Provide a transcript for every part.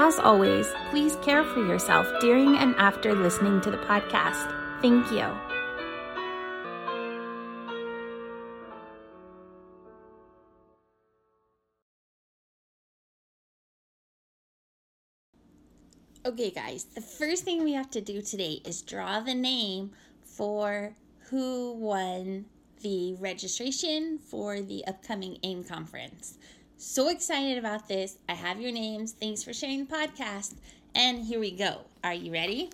As always, please care for yourself during and after listening to the podcast. Thank you. Okay, guys, the first thing we have to do today is draw the name for who won the registration for the upcoming AIM conference. So excited about this. I have your names. Thanks for sharing the podcast. And here we go. Are you ready?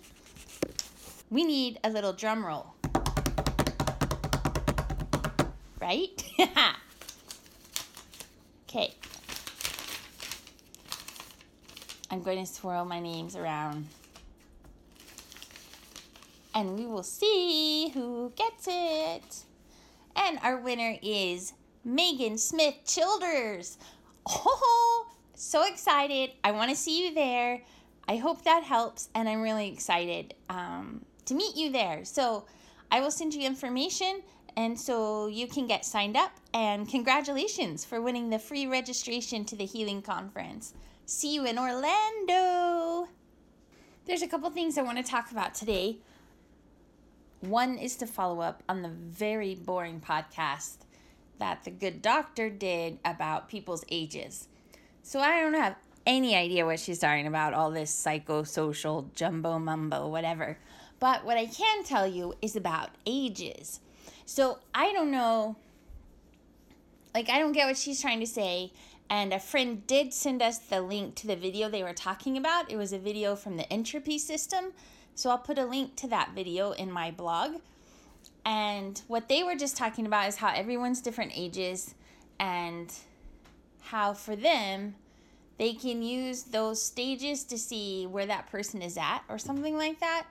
We need a little drum roll. Right? okay. I'm going to swirl my names around. And we will see who gets it. And our winner is Megan Smith Childers. Oh, so excited. I want to see you there. I hope that helps, and I'm really excited um, to meet you there. So I will send you information, and so you can get signed up. And congratulations for winning the free registration to the Healing Conference. See you in Orlando. There's a couple things I want to talk about today. One is to follow up on the very boring podcast that the good doctor did about people's ages. So I don't have any idea what she's talking about, all this psychosocial jumbo mumbo, whatever. But what I can tell you is about ages. So I don't know, like, I don't get what she's trying to say. And a friend did send us the link to the video they were talking about. It was a video from the entropy system. So I'll put a link to that video in my blog. And what they were just talking about is how everyone's different ages and how for them, they can use those stages to see where that person is at or something like that.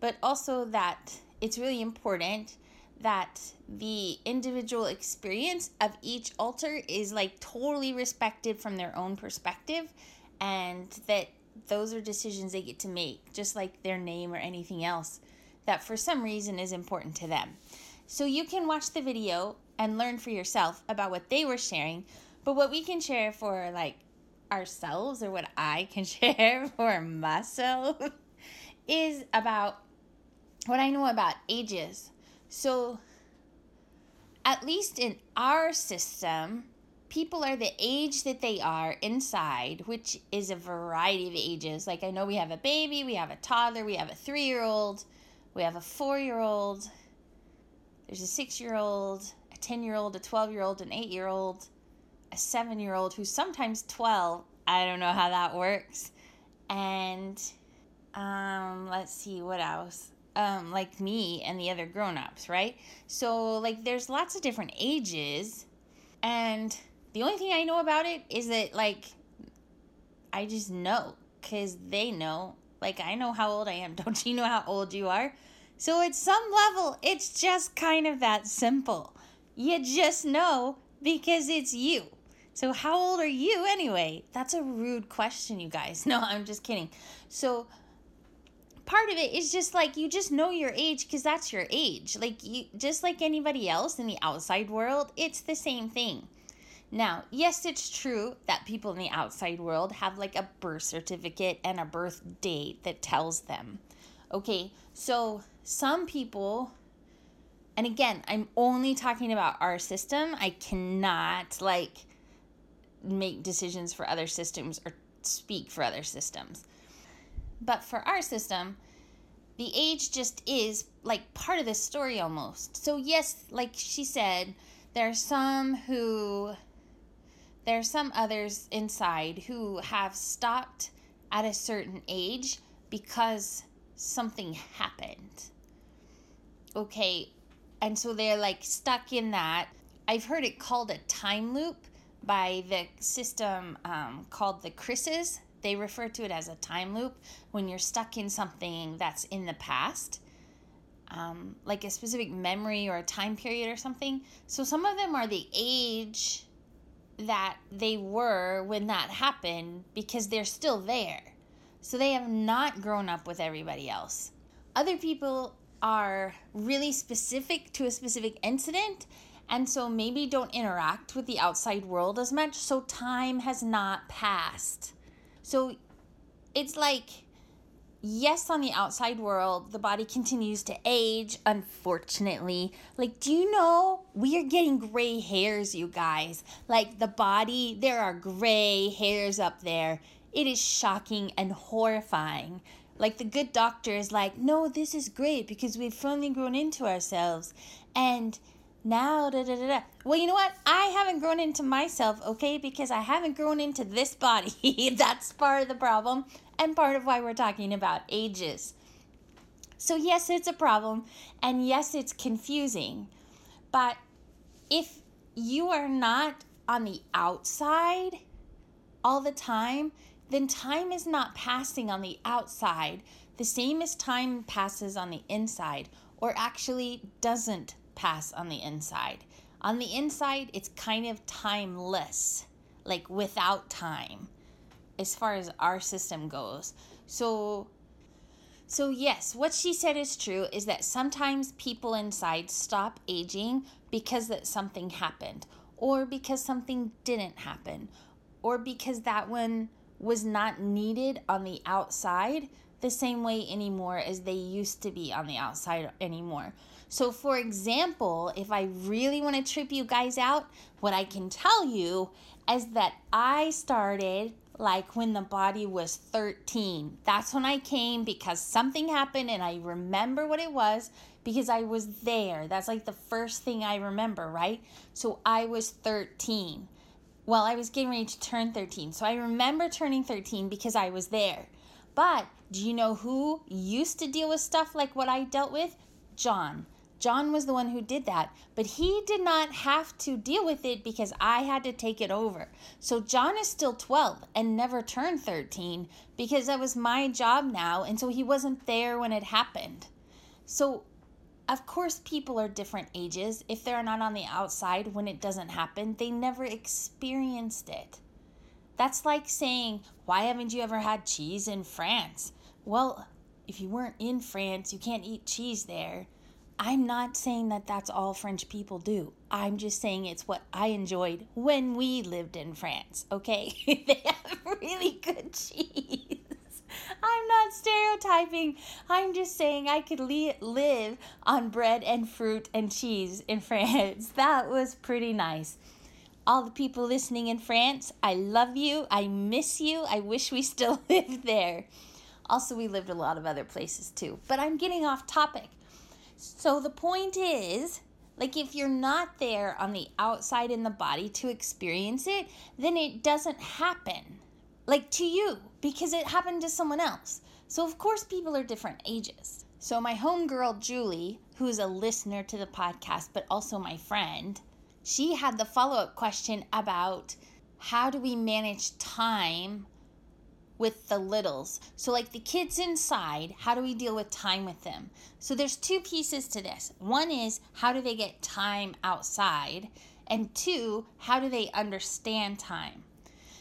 But also that it's really important that the individual experience of each alter is like totally respected from their own perspective and that those are decisions they get to make, just like their name or anything else that for some reason is important to them. So you can watch the video and learn for yourself about what they were sharing, but what we can share for like ourselves or what I can share for myself is about what I know about ages. So at least in our system, people are the age that they are inside, which is a variety of ages. Like I know we have a baby, we have a toddler, we have a 3-year-old, we have a four year old, there's a six year old, a 10 year old, a 12 year old, an 8 year old, a 7 year old who's sometimes 12. I don't know how that works. And um, let's see what else. Um, like me and the other grown ups, right? So, like, there's lots of different ages. And the only thing I know about it is that, like, I just know because they know like, I know how old I am. Don't you know how old you are? So, at some level, it's just kind of that simple. You just know because it's you. So, how old are you anyway? That's a rude question, you guys. No, I'm just kidding. So, part of it is just like you just know your age because that's your age. Like, you just like anybody else in the outside world, it's the same thing. Now, yes, it's true that people in the outside world have like a birth certificate and a birth date that tells them. Okay, so some people, and again, I'm only talking about our system. I cannot like make decisions for other systems or speak for other systems. But for our system, the age just is like part of the story almost. So, yes, like she said, there are some who there are some others inside who have stopped at a certain age because something happened. Okay, and so they're like stuck in that. I've heard it called a time loop, by the system um, called the crisis. They refer to it as a time loop when you're stuck in something that's in the past, um, like a specific memory or a time period or something. So some of them are the age that they were when that happened because they're still there. So they have not grown up with everybody else. Other people are really specific to a specific incident and so maybe don't interact with the outside world as much, so time has not passed. So it's like, yes, on the outside world, the body continues to age, unfortunately. Like, do you know we are getting gray hairs, you guys? Like, the body, there are gray hairs up there. It is shocking and horrifying. Like, the good doctor is like, no, this is great because we've finally grown into ourselves. And now da, da, da, da. well you know what i haven't grown into myself okay because i haven't grown into this body that's part of the problem and part of why we're talking about ages. So yes it's a problem and yes it's confusing. But if you are not on the outside all the time then time is not passing on the outside. The same as time passes on the inside or actually doesn't pass on the inside. On the inside, it's kind of timeless, like without time, as far as our system goes. So, so yes, what she said is true is that sometimes people inside stop aging because that something happened, or because something didn't happen, or because that one was not needed on the outside the same way anymore as they used to be on the outside anymore. So, for example, if I really want to trip you guys out, what I can tell you is that I started like when the body was 13. That's when I came because something happened and I remember what it was because I was there. That's like the first thing I remember, right? So I was 13. Well, I was getting ready to turn 13. So I remember turning 13 because I was there. But do you know who used to deal with stuff like what I dealt with? John. John was the one who did that, but he did not have to deal with it because I had to take it over. So John is still 12 and never turned 13 because that was my job now, and so he wasn't there when it happened. So, of course, people are different ages. If they're not on the outside when it doesn't happen, they never experienced it. That's like saying, Why haven't you ever had cheese in France? Well, if you weren't in France, you can't eat cheese there. I'm not saying that that's all French people do. I'm just saying it's what I enjoyed when we lived in France, okay? they have really good cheese. I'm not stereotyping. I'm just saying I could li- live on bread and fruit and cheese in France. That was pretty nice. All the people listening in France, I love you. I miss you. I wish we still lived there. Also, we lived a lot of other places too. But I'm getting off topic. So the point is, like if you're not there on the outside in the body to experience it, then it doesn't happen. Like to you, because it happened to someone else. So of course people are different ages. So my homegirl Julie, who's a listener to the podcast but also my friend, she had the follow-up question about how do we manage time with the littles. So, like the kids inside, how do we deal with time with them? So, there's two pieces to this. One is how do they get time outside? And two, how do they understand time?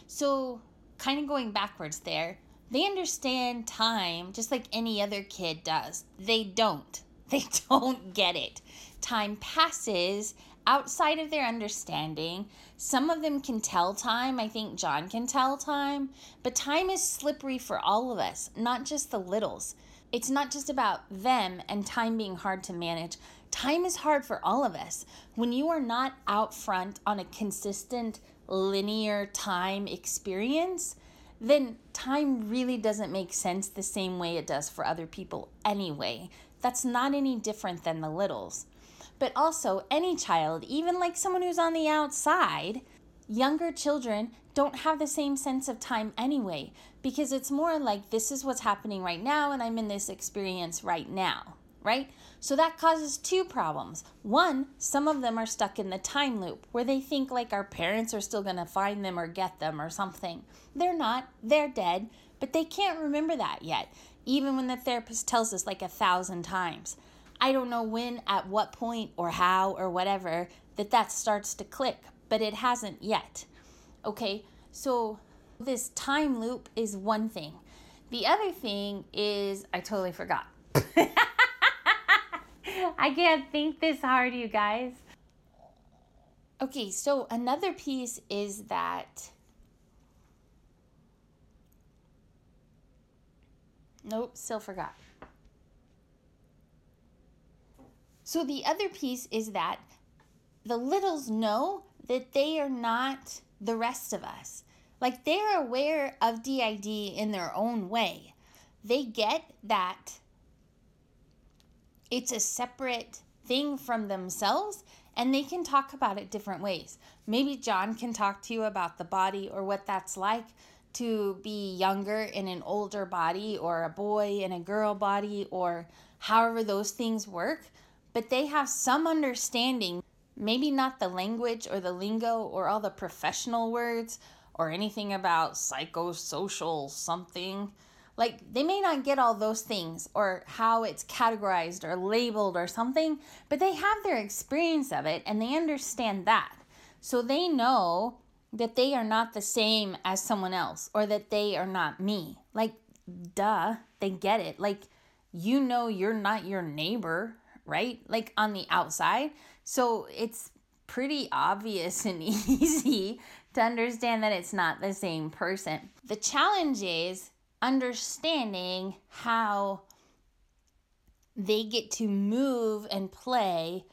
So, kind of going backwards there, they understand time just like any other kid does. They don't. They don't get it. Time passes outside of their understanding. Some of them can tell time. I think John can tell time. But time is slippery for all of us, not just the littles. It's not just about them and time being hard to manage. Time is hard for all of us. When you are not out front on a consistent, linear time experience, then time really doesn't make sense the same way it does for other people anyway. That's not any different than the littles but also any child, even like someone who's on the outside, younger children don't have the same sense of time anyway, because it's more like this is what's happening right now and I'm in this experience right now. right? So that causes two problems. One, some of them are stuck in the time loop where they think like our parents are still to find them or get them or something. They're not, they're dead, but they can't remember that yet, even when the therapist tells us like a thousand times. I don't know when, at what point, or how, or whatever, that that starts to click, but it hasn't yet. Okay, so this time loop is one thing. The other thing is, I totally forgot. I can't think this hard, you guys. Okay, so another piece is that. Nope, still forgot. So the other piece is that the littles know that they are not the rest of us. Like they're aware of DID in their own way. They get that it's a separate thing from themselves and they can talk about it different ways. Maybe John can talk to you about the body or what that's like to be younger in an older body or a boy in a girl body or however those things work, but they have some understanding, maybe not the language or the lingo or all the professional words or anything about psychosocial something like they may not get all those things or how it's categorized or labeled or something, but they have their experience of it and they understand that. So they know that they are not the same as someone else or that they are not me. Like, duh, they get it. Like, you know, you're not your neighbor, right? Like on the outside. So it's pretty obvious and easy to understand that it's not the same person. The challenge is understanding how they get to move and play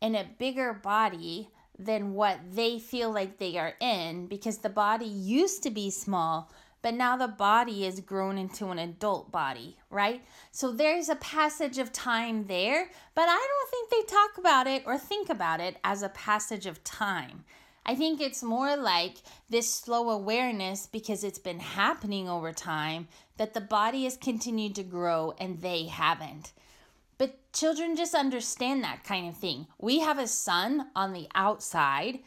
in a bigger body than what they feel like they are in because the body used to be small but now the body is grown into an adult body, right? So there's a passage of time there, but I don't think they talk about it or think about it as a passage of time. I think it's more like this slow awareness because it's been happening over time that the body has continued to grow and they haven't. But children just understand that kind of thing. We have a son on the outside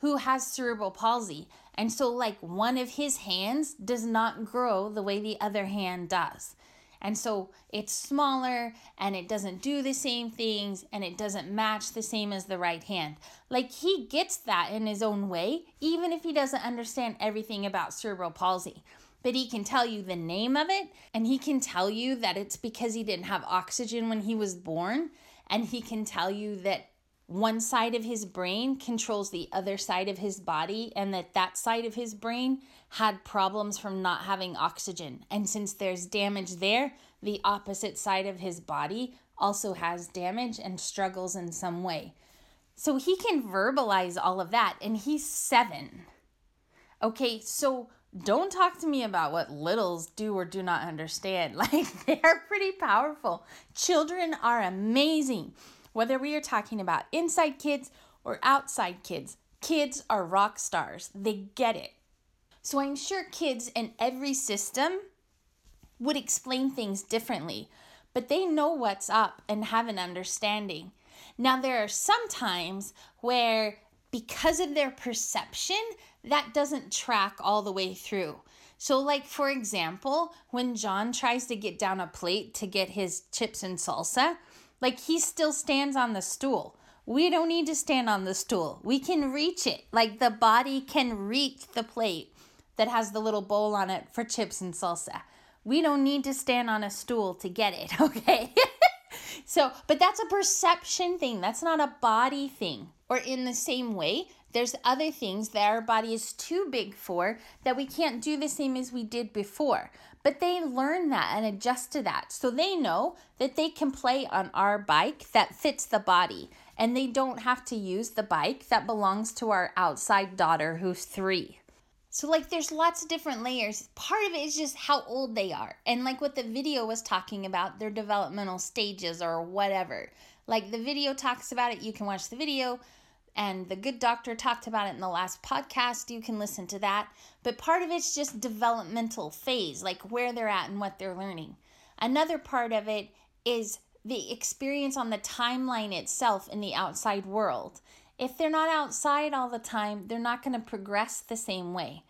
who has cerebral palsy. And so, like, one of his hands does not grow the way the other hand does. And so it's smaller and it doesn't do the same things and it doesn't match the same as the right hand. Like he gets that in his own way, even if he doesn't understand everything about cerebral palsy. But he can tell you the name of it and he can tell you that it's because he didn't have oxygen when he was born. And he can tell you that one side of his brain controls the other side of his body and that that side of his brain had problems from not having oxygen. And since there's damage there the opposite side of his body also has damage and struggles in some way. So he can verbalize all of that and he's 7 okay so don't talk to me about what littles do or do not understand. Like they're pretty powerful. Children are amazing whether we are talking about inside kids or outside kids, kids are rock stars. They get it. So I'm sure kids in every system would explain things differently, but they know what's up and have an understanding. Now, there are some times where, because of their perception, that doesn't track all the way through. So, like for example, when John tries to get down a plate to get his chips and salsa, like he still stands on the stool. We don't need to stand on the stool. We can reach it. Like the body can reach the plate that has the little bowl on it for chips and salsa. We don't need to stand on a stool to get it, okay? so, but that's a perception thing. That's not a body thing. Or in the same way, there's other things that our body is too big for that we can't do the same as we did before. But they learn that and adjust to that. So they know that they can play on our bike that fits the body. And they don't have to use the bike that belongs to our outside daughter who's three. So, like, there's lots of different layers. Part of it is just how old they are. And, like, what the video was talking about, their developmental stages or whatever. Like, the video talks about it. You can watch the video and the good doctor talked about it in the last podcast. You can listen to that. But part of it's just developmental phase, like where they're at and what they're learning. Another part of it is the experience on the timeline itself in the outside world. If they're not outside all the time, they're not going to progress the same way.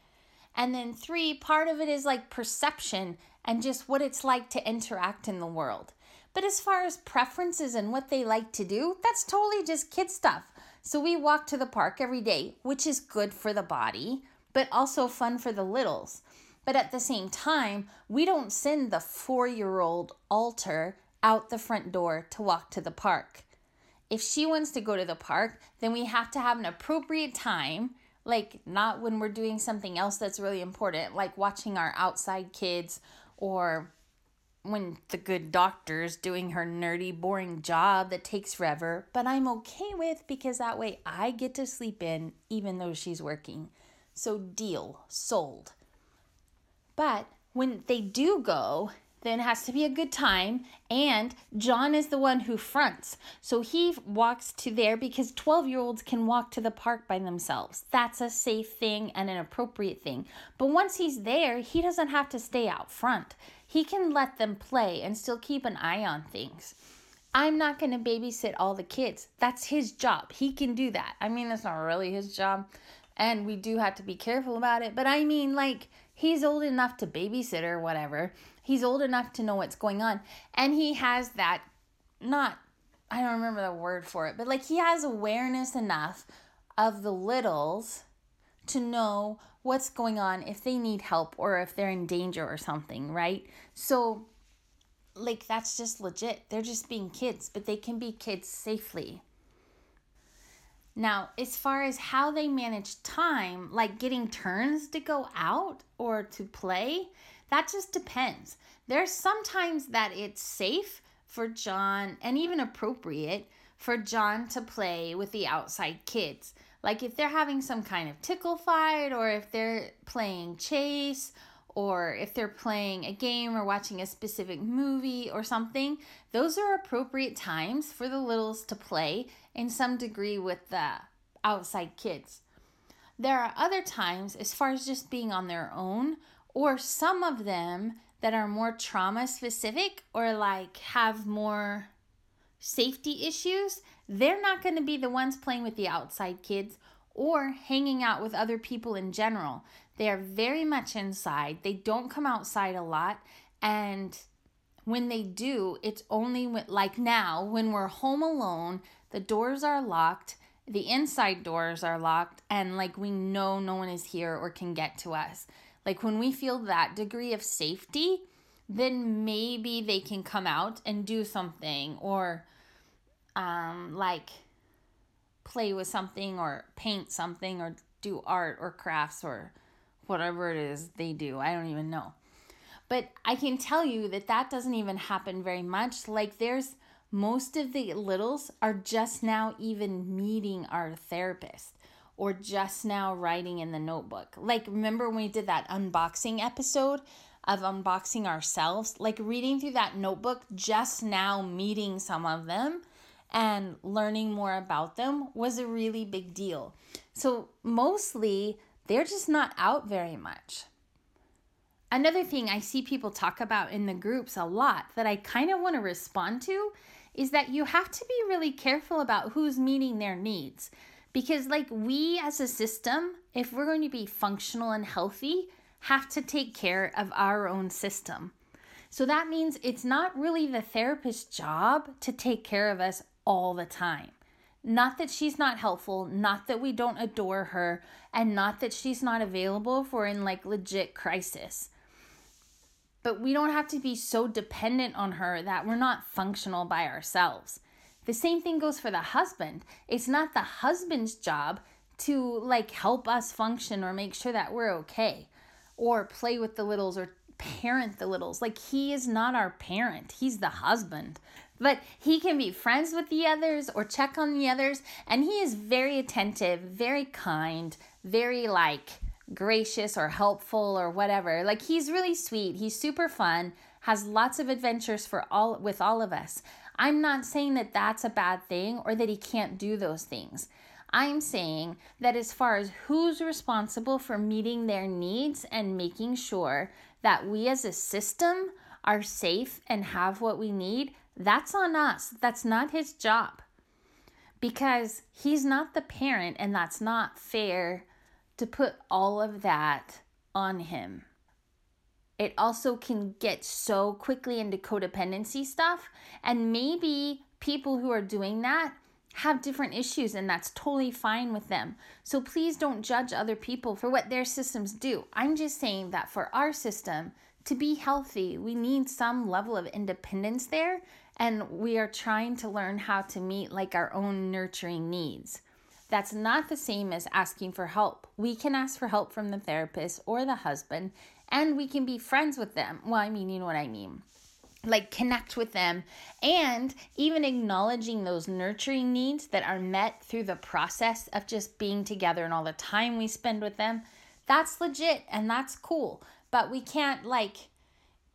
And then, three, part of it is like perception and just what it's like to interact in the world. But as far as preferences and what they like to do, that's totally just kid stuff. So we walk to the park every day, which is good for the body, but also fun for the littles. But at the same time, we don't send the four year old Alter out the front door to walk to the park. If she wants to go to the park, then we have to have an appropriate time, like not when we're doing something else that's really important, like watching our outside kids or when the good doctor's doing her nerdy, boring job that takes forever, but I'm okay with because that way I get to sleep in even though she's working. So, deal, sold. But when they do go, then has to be a good time. And John is the one who fronts. So he walks to there because 12 year olds can walk to the park by themselves. That's a safe thing and an appropriate thing. But once he's there, he doesn't have to stay out front. He can let them play and still keep an eye on things. I'm not going to babysit all the kids. That's his job. He can do that. I mean, that's not really his job. And we do have to be careful about it. But I mean, like, he's old enough to babysit or whatever. He's old enough to know what's going on. And he has that, not, I don't remember the word for it, but like he has awareness enough of the littles to know what's going on if they need help or if they're in danger or something, right? So, like, that's just legit. They're just being kids, but they can be kids safely. Now, as far as how they manage time, like getting turns to go out or to play, that just depends. There's sometimes that it's safe for John and even appropriate for John to play with the outside kids. Like if they're having some kind of tickle fight, or if they're playing chase, or if they're playing a game or watching a specific movie or something, those are appropriate times for the littles to play in some degree with the outside kids. There are other times, as far as just being on their own, or some of them that are more trauma specific or like have more safety issues, they're not going to be the ones playing with the outside kids or hanging out with other people in general. They are very much inside. They don't come outside a lot. And when they do, it's only when, like now, when we're home alone, the doors are locked, the inside doors are locked, and like we know no one is here or can get to us. Like when we feel that degree of safety, then maybe they can come out and do something or um, like play with something or paint something or do art or crafts or whatever it is they do. I don't even know. But I can tell you that that doesn't even happen very much. Like there's most of the littles are just now even meeting our therapist or just now writing in the notebook. Like, remember when we did that unboxing episode of unboxing ourselves? Like, reading through that notebook, just now meeting some of them and learning more about them was a really big deal. So, mostly, they're just not out very much. Another thing I see people talk about in the groups a lot that I kind of want to respond to is that you have to be really careful about who's meeting their needs. Because, like, we as a system, if we're going to be functional and healthy, have to take care of our own system. So that means it's not really the therapist's job to take care of us all the time. Not that she's not helpful, not that we don't adore her, and not that she's not available for in like legit crisis. But we don't have to be so dependent on her that we're not functional by ourselves. The same thing goes for the husband. It's not the husband's job to like help us function or make sure that we're okay or play with the littles or parent the littles. Like he is not our parent. He's the husband. But he can be friends with the others or check on the others and he is very attentive, very kind, very like gracious or helpful or whatever. Like he's really sweet. He's super fun, has lots of adventures for all with all of us. I'm not saying that that's a bad thing or that he can't do those things. I'm saying that as far as who's responsible for meeting their needs and making sure that we as a system are safe and have what we need, That's on us. That's not his job. Because he's not the parent, and that's not fair to put all of that on him. It also can get so quickly into codependency stuff, and maybe people who are doing that have different issues and that's totally fine with them. So please don't judge other people for what their systems do. I'm just saying that for our system to be healthy, we need some level of independence there and we are trying to learn how to meet like our own nurturing needs. That's not the same as asking for help. We can ask for help from the therapist or the husband and we can be friends with them. Well, I mean, you know what I mean like connect with them and even acknowledging those nurturing needs that are met through the process of just being together and all the time we spend with them that's legit and that's cool but we can't like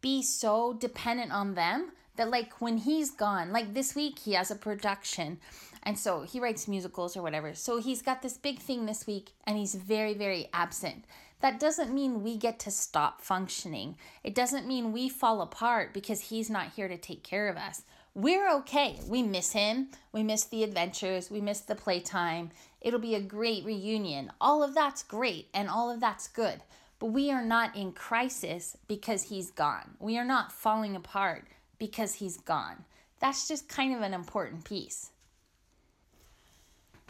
be so dependent on them that like when he's gone like this week he has a production and so he writes musicals or whatever so he's got this big thing this week and he's very very absent that doesn't mean we get to stop functioning. It doesn't mean we fall apart because he's not here to take care of us. We're okay. We miss him. We miss the adventures. We miss the playtime. It'll be a great reunion. All of that's great and all of that's good. But we are not in crisis because he's gone. We are not falling apart because he's gone. That's just kind of an important piece.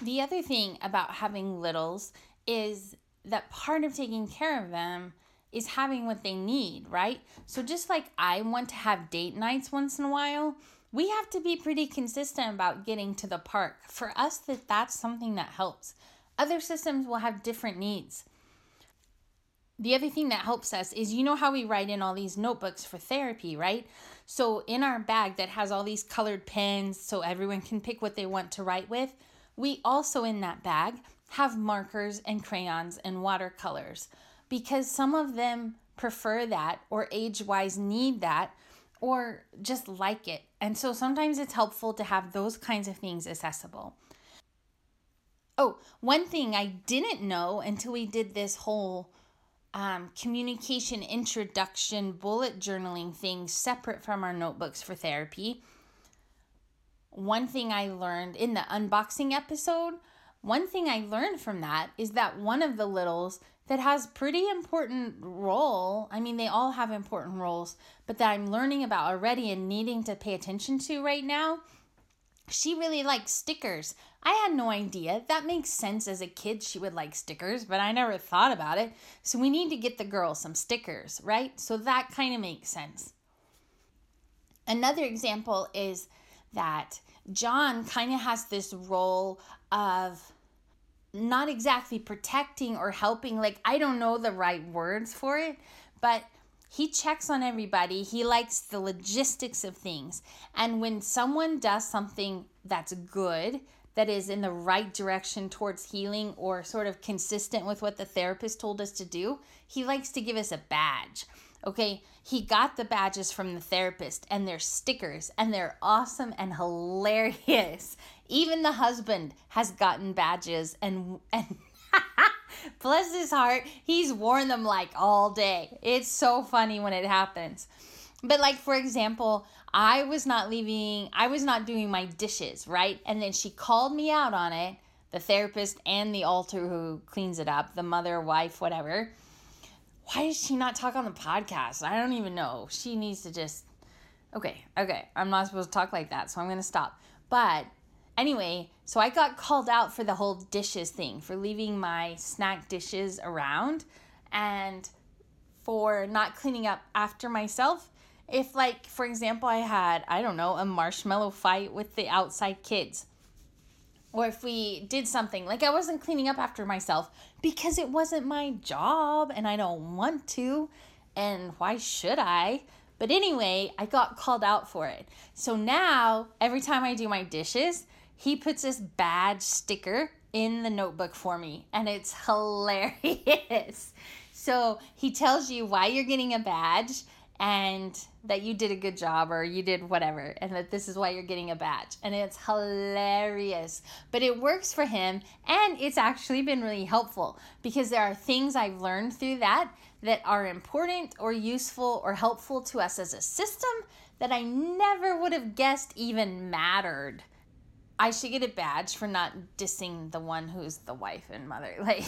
The other thing about having littles is that part of taking care of them is having what they need, right? So just like I want to have date nights once in a while, we have to be pretty consistent about getting to the park. For us that that's something that helps. Other systems will have different needs. The other thing that helps us is you know how we write in all these notebooks for therapy, right? So in our bag that has all these colored pens so everyone can pick what they want to write with, we also in that bag have markers and crayons and watercolors because some of them prefer that or age wise need that or just like it. And so sometimes it's helpful to have those kinds of things accessible. Oh, one thing I didn't know until we did this whole um, communication introduction bullet journaling thing separate from our notebooks for therapy. One thing I learned in the unboxing episode one thing I learned from that is that one of the littles that has pretty important role, I mean they all have important roles, but that I'm learning about already and needing to pay attention to right now, she really likes stickers. I had no idea. That makes sense as a kid she would like stickers, but I never thought about it. So we need to get the girl some stickers, right? So that kind of makes sense. Another example is that John kind of has this role of not exactly protecting or helping. Like, I don't know the right words for it, but he checks on everybody. He likes the logistics of things. And when someone does something that's good, that is in the right direction towards healing or sort of consistent with what the therapist told us to do, he likes to give us a badge. Okay, he got the badges from the therapist and they're stickers and they're awesome and hilarious. Even the husband has gotten badges and and bless his heart, he's worn them like all day. It's so funny when it happens. But like for example, I was not leaving, I was not doing my dishes, right? And then she called me out on it, the therapist and the alter who cleans it up, the mother, wife, whatever why does she not talk on the podcast? I don't even know. She needs to just. Okay, okay. I'm not supposed to talk like that, so I'm going to stop. But anyway, so I got called out for the whole dishes thing, for leaving my snack dishes around and for not cleaning up after myself. If, like, for example, I had, I don't know, a marshmallow fight with the outside kids or if we did something like I wasn't cleaning up after myself because it wasn't my job and I don't want to and why should I? But anyway, I got called out for it. So now, every time I do my dishes, he puts this badge sticker in the notebook for me and it's hilarious. so, he tells you why you're getting a badge and that you did a good job or you did whatever and that this is why you're getting a badge and it's hilarious but it works for him and it's actually been really helpful because there are things i've learned through that that are important or useful or helpful to us as a system that I never would have guessed even mattered. I should get a badge for not dissing the one who's the wife and mother. Like,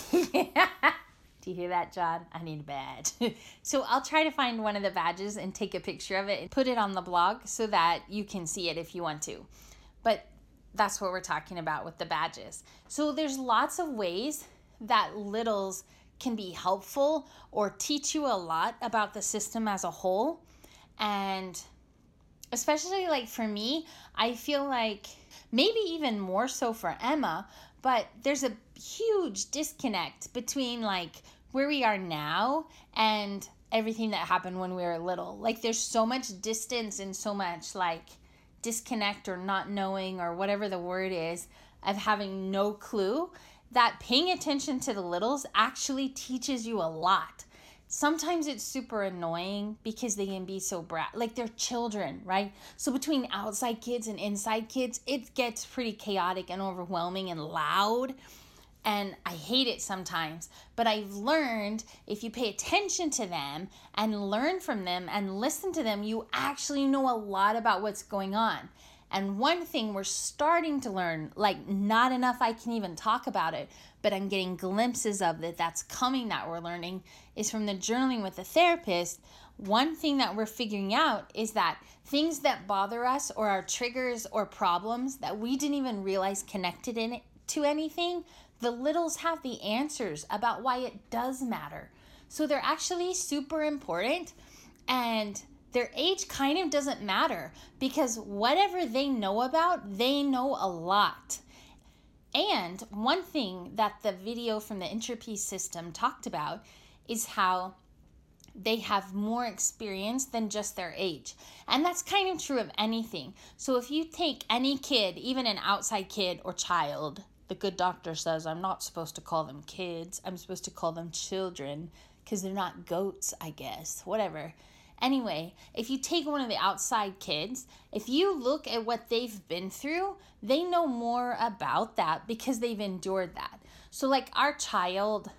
do you hear that, John? I need a badge. so I'll try to find one of the badges and take a picture of it and put it on the blog so that you can see it if you want to. But that's what we're talking about with the badges. So there's lots of ways that littles can be helpful or teach you a lot about the system as a whole. And especially like for me, I feel like maybe even more so for Emma, but there's a huge disconnect between like where we are now and everything that happened when we were little. Like there's so much distance and so much like disconnect or not knowing or whatever the word is of having no clue that paying attention to the littles actually teaches you a lot. Sometimes it's super annoying because they can be so brat, like they're children, right? So between outside kids and inside kids, it gets pretty chaotic and overwhelming and loud. And I hate it sometimes, but I've learned if you pay attention to them and learn from them and listen to them, you actually know a lot about what's going on. And one thing we're starting to learn, like not enough I can even talk about it, but I'm getting glimpses of it that's coming that we're learning, is from the journaling with the therapist. One thing that we're figuring out is that things that bother us or our triggers or problems that we didn't even realize connected in it to anything, the littles have the answers about why it does matter. So they're actually super important and their age kind of doesn't matter because whatever they know about, they know a lot. And one thing that the video from the entropy system talked about is how they have more experience than just their age. And that's kind of true of anything. So if you take any kid, even an outside kid or child, the good doctor says I'm not supposed to call them kids, I'm supposed to call them children because they're not goats, I guess, whatever. Anyway, if you take one of the outside kids, if you look at what they've been through, they know more about that because they've endured that. So, like our child,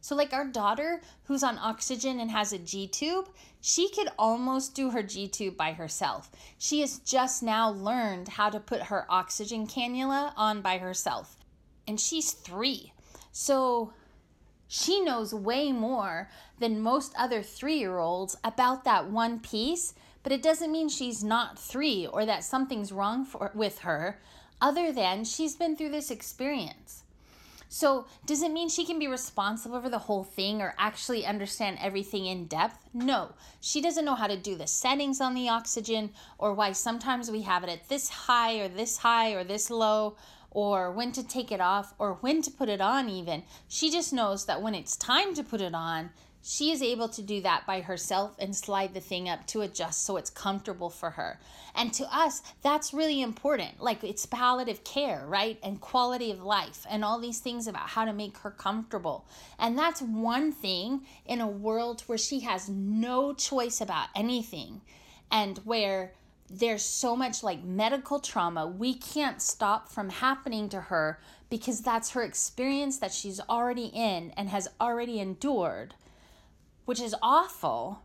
so like our daughter who's on oxygen and has a G tube, she could almost do her G tube by herself. She has just now learned how to put her oxygen cannula on by herself. And she's three. So she knows way more than most other three year olds about that one piece, but it doesn't mean she's not three or that something's wrong for, with her, other than she's been through this experience. So, does it mean she can be responsible for the whole thing or actually understand everything in depth? No. She doesn't know how to do the settings on the oxygen or why sometimes we have it at this high or this high or this low or when to take it off or when to put it on, even. She just knows that when it's time to put it on, she is able to do that by herself and slide the thing up to adjust so it's comfortable for her. And to us, that's really important. Like it's palliative care, right? And quality of life and all these things about how to make her comfortable. And that's one thing in a world where she has no choice about anything and where there's so much like medical trauma we can't stop from happening to her because that's her experience that she's already in and has already endured, which is awful.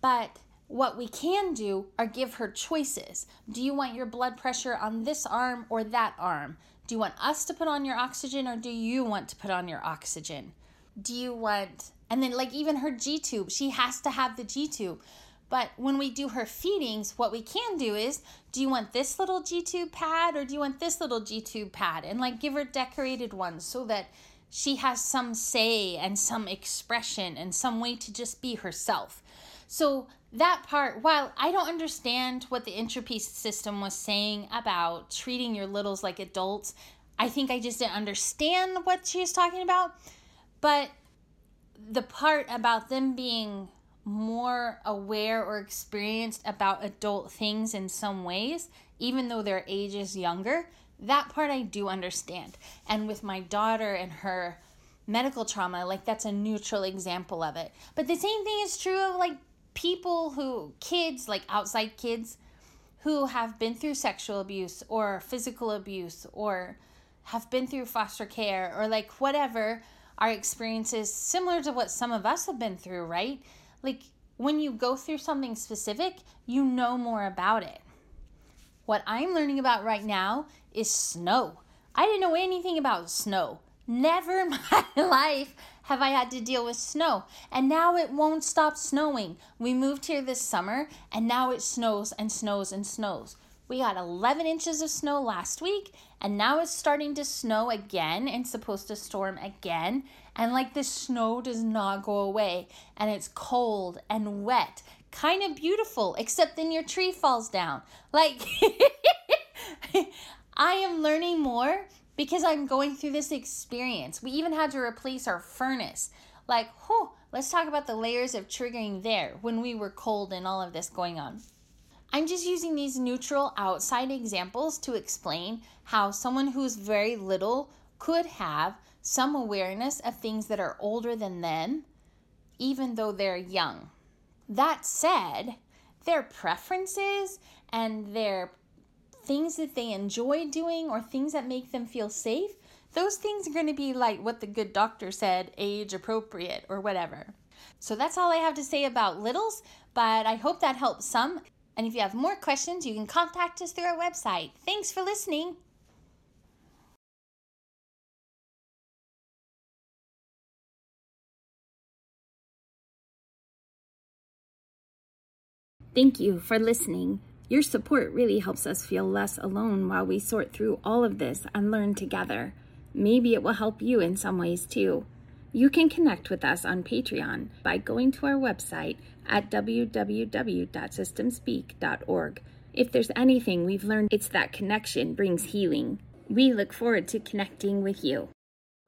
But what we can do are give her choices. Do you want your blood pressure on this arm or that arm? Do you want us to put on your oxygen or do you want to put on your oxygen? Do you want, and then like even her G tube, she has to have the G tube. But when we do her feedings, what we can do is, do you want this little G tube pad or do you want this little G tube pad? And like give her decorated ones so that she has some say and some expression and some way to just be herself. So that part, while I don't understand what the entropy system was saying about treating your littles like adults, I think I just didn't understand what she was talking about. But the part about them being more aware or experienced about adult things in some ways, even though their age is younger. That part I do understand. And with my daughter and her medical trauma, like that's a neutral example of it. But the same thing is true of like people who, kids, like outside kids, who have been through sexual abuse or physical abuse or have been through foster care or like whatever our experiences similar to what some of us have been through, right? Like when you go through something specific, you know more about it. What I'm learning about right now is snow. I didn't know anything about snow. Never in my life have I had to deal with snow. And now it won't stop snowing. We moved here this summer and now it snows and snows and snows. We got 11 inches of snow last week and now it's starting to snow again and supposed to storm again. And like the snow does not go away and it's cold and wet. Kind of beautiful, except then your tree falls down. Like, I am learning more because I'm going through this experience. We even had to replace our furnace. Like, whew, let's talk about the layers of triggering there when we were cold and all of this going on. I'm just using these neutral outside examples to explain how someone who's very little could have some awareness of things that are older than them, even though they're young. That said, their preferences and their things that they enjoy doing or things that make them feel safe, those things are going to be like what the good doctor said, age appropriate or whatever. So that's all I have to say about littles, but I hope that helps some. And if you have more questions, you can contact us through our website. Thanks for listening. Thank you for listening. Your support really helps us feel less alone while we sort through all of this and learn together. Maybe it will help you in some ways too. You can connect with us on Patreon by going to our website at www.systemspeak.org. If there's anything we've learned, it's that connection brings healing. We look forward to connecting with you.